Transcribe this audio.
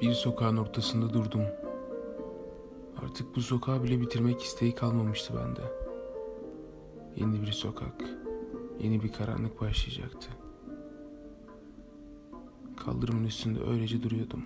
Bir sokağın ortasında durdum. Artık bu sokağı bile bitirmek isteği kalmamıştı bende. Yeni bir sokak, yeni bir karanlık başlayacaktı. Kaldırımın üstünde öylece duruyordum.